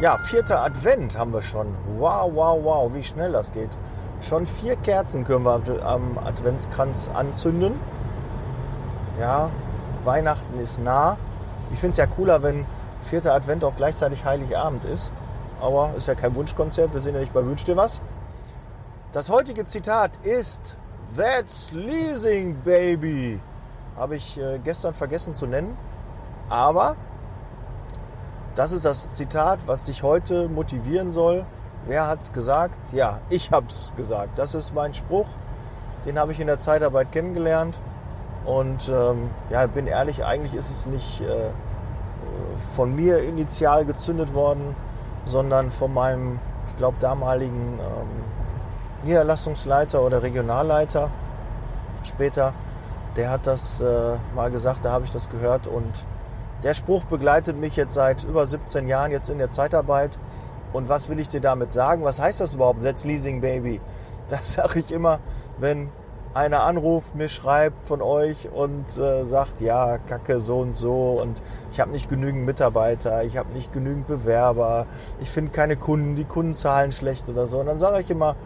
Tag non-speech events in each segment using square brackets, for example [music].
Ja, vierter Advent haben wir schon. Wow, wow, wow, wie schnell das geht. Schon vier Kerzen können wir am Adventskranz anzünden. Ja, Weihnachten ist nah. Ich finde es ja cooler, wenn vierter Advent auch gleichzeitig Heiligabend ist. Aber ist ja kein Wunschkonzert, wir sind ja nicht bei Wünsch dir was. Das heutige Zitat ist That's Leasing Baby. Habe ich äh, gestern vergessen zu nennen. Aber das ist das Zitat, was dich heute motivieren soll. Wer hat es gesagt? Ja, ich habe es gesagt. Das ist mein Spruch. Den habe ich in der Zeitarbeit kennengelernt. Und ähm, ja, bin ehrlich, eigentlich ist es nicht äh, von mir initial gezündet worden, sondern von meinem, ich glaube, damaligen ähm, Niederlassungsleiter oder Regionalleiter später. Der hat das äh, mal gesagt, da habe ich das gehört und der Spruch begleitet mich jetzt seit über 17 Jahren jetzt in der Zeitarbeit. Und was will ich dir damit sagen? Was heißt das überhaupt? Setz Leasing Baby. Das [laughs] sage ich immer, wenn einer anruft, mir schreibt von euch und äh, sagt, ja, kacke, so und so und ich habe nicht genügend Mitarbeiter, ich habe nicht genügend Bewerber, ich finde keine Kunden, die Kunden zahlen schlecht oder so. Und dann sage ich immer,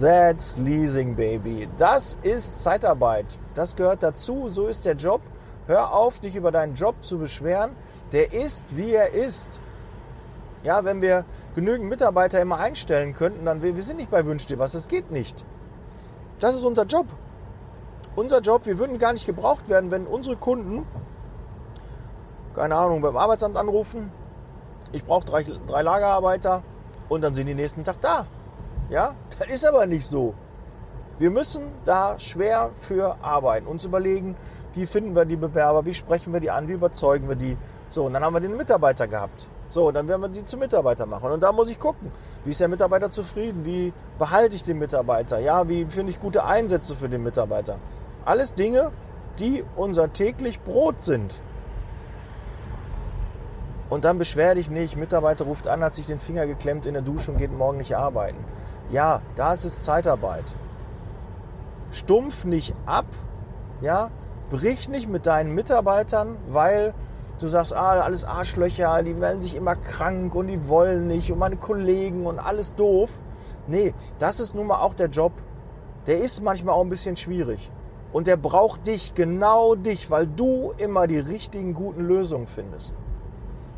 that's leasing, baby. Das ist Zeitarbeit. Das gehört dazu, so ist der Job. Hör auf, dich über deinen Job zu beschweren. Der ist, wie er ist. Ja, wenn wir genügend Mitarbeiter immer einstellen könnten, dann wir, sind nicht bei Wünsch dir was. Das geht nicht. Das ist unser Job. Unser Job, wir würden gar nicht gebraucht werden, wenn unsere Kunden, keine Ahnung, beim Arbeitsamt anrufen, ich brauche drei, drei Lagerarbeiter und dann sind die nächsten Tag da. Ja, das ist aber nicht so. Wir müssen da schwer für arbeiten, uns überlegen, wie finden wir die Bewerber, wie sprechen wir die an, wie überzeugen wir die. So, und dann haben wir den Mitarbeiter gehabt. So, dann werden wir die zu Mitarbeiter machen. Und da muss ich gucken, wie ist der Mitarbeiter zufrieden, wie behalte ich den Mitarbeiter, ja, wie finde ich gute Einsätze für den Mitarbeiter. Alles Dinge, die unser täglich Brot sind. Und dann beschwer dich nicht, Mitarbeiter ruft an, hat sich den Finger geklemmt in der Dusche und geht morgen nicht arbeiten. Ja, das ist Zeitarbeit. Stumpf nicht ab, ja, brich nicht mit deinen Mitarbeitern, weil du sagst, ah, alles Arschlöcher, die melden sich immer krank und die wollen nicht und meine Kollegen und alles doof. Nee, das ist nun mal auch der Job. Der ist manchmal auch ein bisschen schwierig. Und der braucht dich, genau dich, weil du immer die richtigen guten Lösungen findest.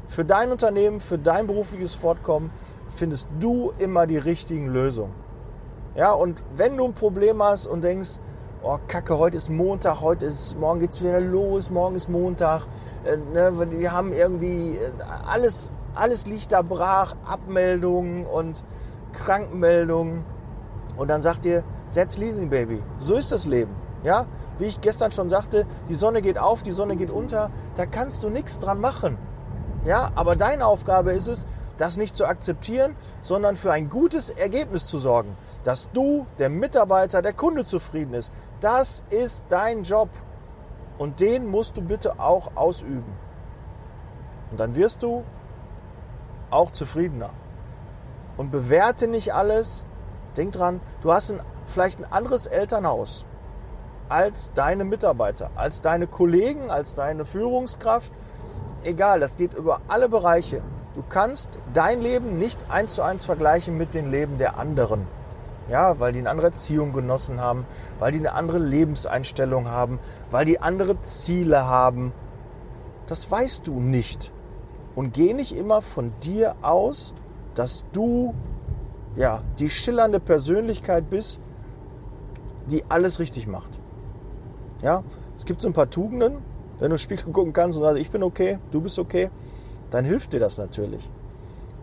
Für dein Unternehmen, für dein berufliches Fortkommen findest du immer die richtigen Lösungen. Ja, und wenn du ein Problem hast und denkst, oh Kacke, heute ist Montag, heute ist, morgen geht's wieder los, morgen ist Montag, äh, ne, wir haben irgendwie äh, alles, alles liegt da brach, Abmeldungen und Krankenmeldungen. Und dann sagt ihr, setz Leasing Baby. So ist das Leben. Ja, wie ich gestern schon sagte, die Sonne geht auf, die Sonne geht unter, da kannst du nichts dran machen. Ja, aber deine Aufgabe ist es, das nicht zu akzeptieren, sondern für ein gutes Ergebnis zu sorgen, dass du, der Mitarbeiter, der Kunde zufrieden ist. Das ist dein Job und den musst du bitte auch ausüben. Und dann wirst du auch zufriedener. Und bewerte nicht alles. Denk dran, du hast ein, vielleicht ein anderes Elternhaus als deine Mitarbeiter, als deine Kollegen, als deine Führungskraft. Egal, das geht über alle Bereiche. Du kannst dein Leben nicht eins zu eins vergleichen mit dem Leben der anderen. Ja, weil die eine andere Erziehung genossen haben, weil die eine andere Lebenseinstellung haben, weil die andere Ziele haben. Das weißt du nicht. Und geh nicht immer von dir aus, dass du ja, die schillernde Persönlichkeit bist, die alles richtig macht. Ja, es gibt so ein paar Tugenden, wenn du Spiegel [laughs] gucken kannst und sagst, ich bin okay, du bist okay, dann hilft dir das natürlich.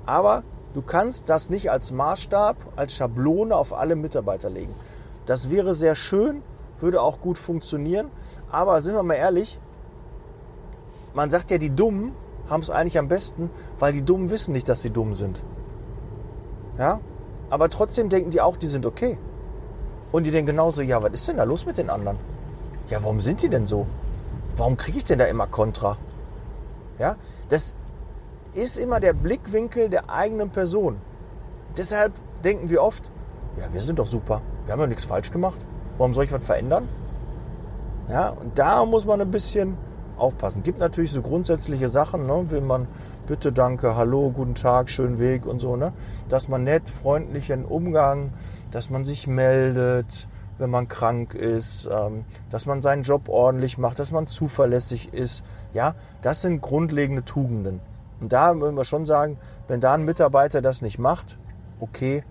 Aber du kannst das nicht als Maßstab, als Schablone auf alle Mitarbeiter legen. Das wäre sehr schön, würde auch gut funktionieren. Aber sind wir mal ehrlich, man sagt ja, die Dummen haben es eigentlich am besten, weil die Dummen wissen nicht, dass sie dumm sind. Ja? Aber trotzdem denken die auch, die sind okay. Und die denken genauso, ja, was ist denn da los mit den anderen? Ja, warum sind die denn so? Warum kriege ich denn da immer Kontra? Ja, das ist immer der Blickwinkel der eigenen Person. Deshalb denken wir oft, ja, wir sind doch super. Wir haben ja nichts falsch gemacht. Warum soll ich was verändern? Ja, und da muss man ein bisschen aufpassen. Gibt natürlich so grundsätzliche Sachen, ne, wie man bitte, danke, hallo, guten Tag, schönen Weg und so, ne? Dass man nett, freundlichen Umgang, dass man sich meldet, wenn man krank ist, ähm, dass man seinen Job ordentlich macht, dass man zuverlässig ist. Ja, das sind grundlegende Tugenden. Und da würden wir schon sagen, wenn da ein Mitarbeiter das nicht macht, okay,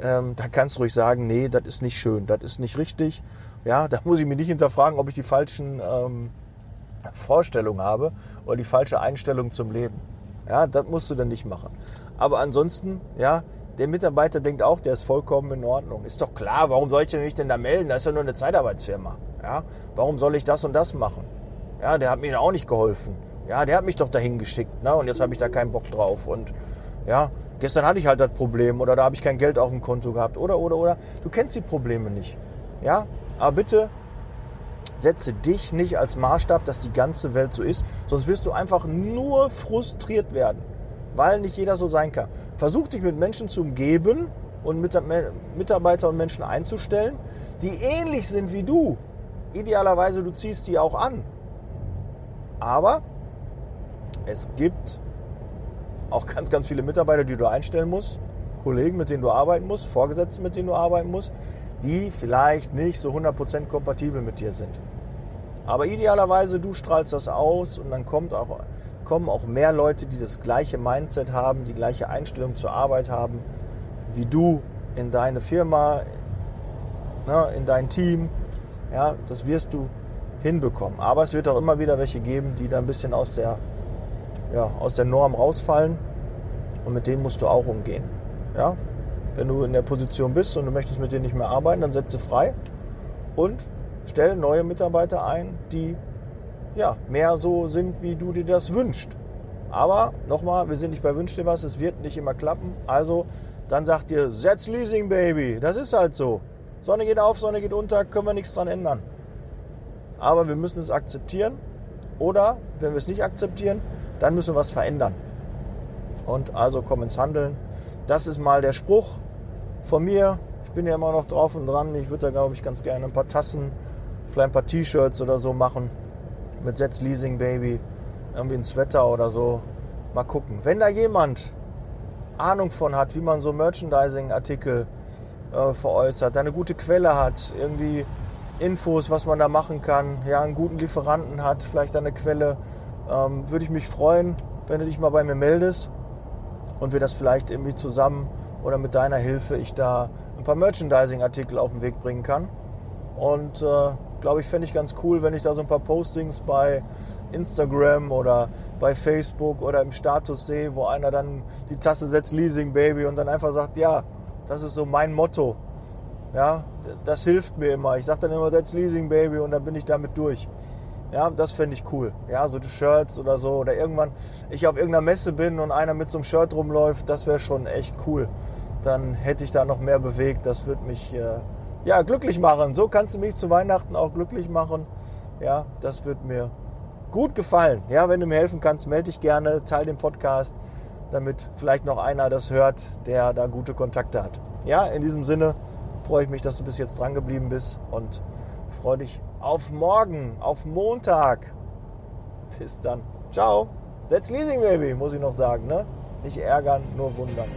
ähm, dann kannst du ruhig sagen, nee, das ist nicht schön, das ist nicht richtig. Ja, da muss ich mich nicht hinterfragen, ob ich die falschen ähm, Vorstellungen habe oder die falsche Einstellung zum Leben. Ja, das musst du dann nicht machen. Aber ansonsten, ja, der Mitarbeiter denkt auch, der ist vollkommen in Ordnung. Ist doch klar, warum soll ich mich denn da melden? Das ist ja nur eine Zeitarbeitsfirma. Ja, warum soll ich das und das machen? Ja, der hat mir auch nicht geholfen. Ja, der hat mich doch dahin geschickt. Ne? Und jetzt habe ich da keinen Bock drauf. Und ja, gestern hatte ich halt das Problem oder da habe ich kein Geld auf dem Konto gehabt. Oder, oder, oder. Du kennst die Probleme nicht. Ja, aber bitte setze dich nicht als Maßstab, dass die ganze Welt so ist. Sonst wirst du einfach nur frustriert werden weil nicht jeder so sein kann. Versuch dich mit Menschen zu umgeben und mit Mitarbeiter und Menschen einzustellen, die ähnlich sind wie du. Idealerweise, du ziehst die auch an. Aber es gibt auch ganz, ganz viele Mitarbeiter, die du einstellen musst, Kollegen, mit denen du arbeiten musst, Vorgesetzte, mit denen du arbeiten musst, die vielleicht nicht so 100% kompatibel mit dir sind. Aber idealerweise, du strahlst das aus und dann kommt auch kommen auch mehr Leute, die das gleiche Mindset haben, die gleiche Einstellung zur Arbeit haben, wie du in deine Firma, ne, in dein Team. Ja, das wirst du hinbekommen. Aber es wird auch immer wieder welche geben, die da ein bisschen aus der, ja, aus der Norm rausfallen. Und mit denen musst du auch umgehen. Ja? Wenn du in der Position bist und du möchtest mit denen nicht mehr arbeiten, dann setze frei und stell neue Mitarbeiter ein, die ja, mehr so sind, wie du dir das wünschst. Aber nochmal, wir sind nicht bei Wünsch dir was, es wird nicht immer klappen. Also dann sagt ihr, setz Leasing, Baby. Das ist halt so. Sonne geht auf, Sonne geht unter, können wir nichts dran ändern. Aber wir müssen es akzeptieren. Oder wenn wir es nicht akzeptieren, dann müssen wir was verändern. Und also komm ins Handeln. Das ist mal der Spruch von mir. Ich bin ja immer noch drauf und dran. Ich würde da, glaube ich, ganz gerne ein paar Tassen, vielleicht ein paar T-Shirts oder so machen mit Setz Leasing Baby, irgendwie ein Sweater oder so. Mal gucken. Wenn da jemand Ahnung von hat, wie man so Merchandising-Artikel äh, veräußert, eine gute Quelle hat, irgendwie Infos, was man da machen kann, ja, einen guten Lieferanten hat, vielleicht eine Quelle, ähm, würde ich mich freuen, wenn du dich mal bei mir meldest und wir das vielleicht irgendwie zusammen oder mit deiner Hilfe ich da ein paar Merchandising-Artikel auf den Weg bringen kann. Und äh, glaube ich, fände ich ganz cool, wenn ich da so ein paar Postings bei Instagram oder bei Facebook oder im Status sehe, wo einer dann die Tasse setzt, Leasing Baby, und dann einfach sagt, ja, das ist so mein Motto. Ja, das hilft mir immer. Ich sage dann immer, that's Leasing Baby und dann bin ich damit durch. Ja, das fände ich cool. Ja, so die Shirts oder so. Oder irgendwann ich auf irgendeiner Messe bin und einer mit so einem Shirt rumläuft, das wäre schon echt cool. Dann hätte ich da noch mehr bewegt. Das würde mich äh, ja, glücklich machen. So kannst du mich zu Weihnachten auch glücklich machen. Ja, das wird mir gut gefallen. Ja, wenn du mir helfen kannst, melde dich gerne, teile den Podcast, damit vielleicht noch einer das hört, der da gute Kontakte hat. Ja, in diesem Sinne freue ich mich, dass du bis jetzt dran geblieben bist und freue dich auf morgen, auf Montag. Bis dann. Ciao. That's Leasing Baby, muss ich noch sagen. Ne? Nicht ärgern, nur wundern.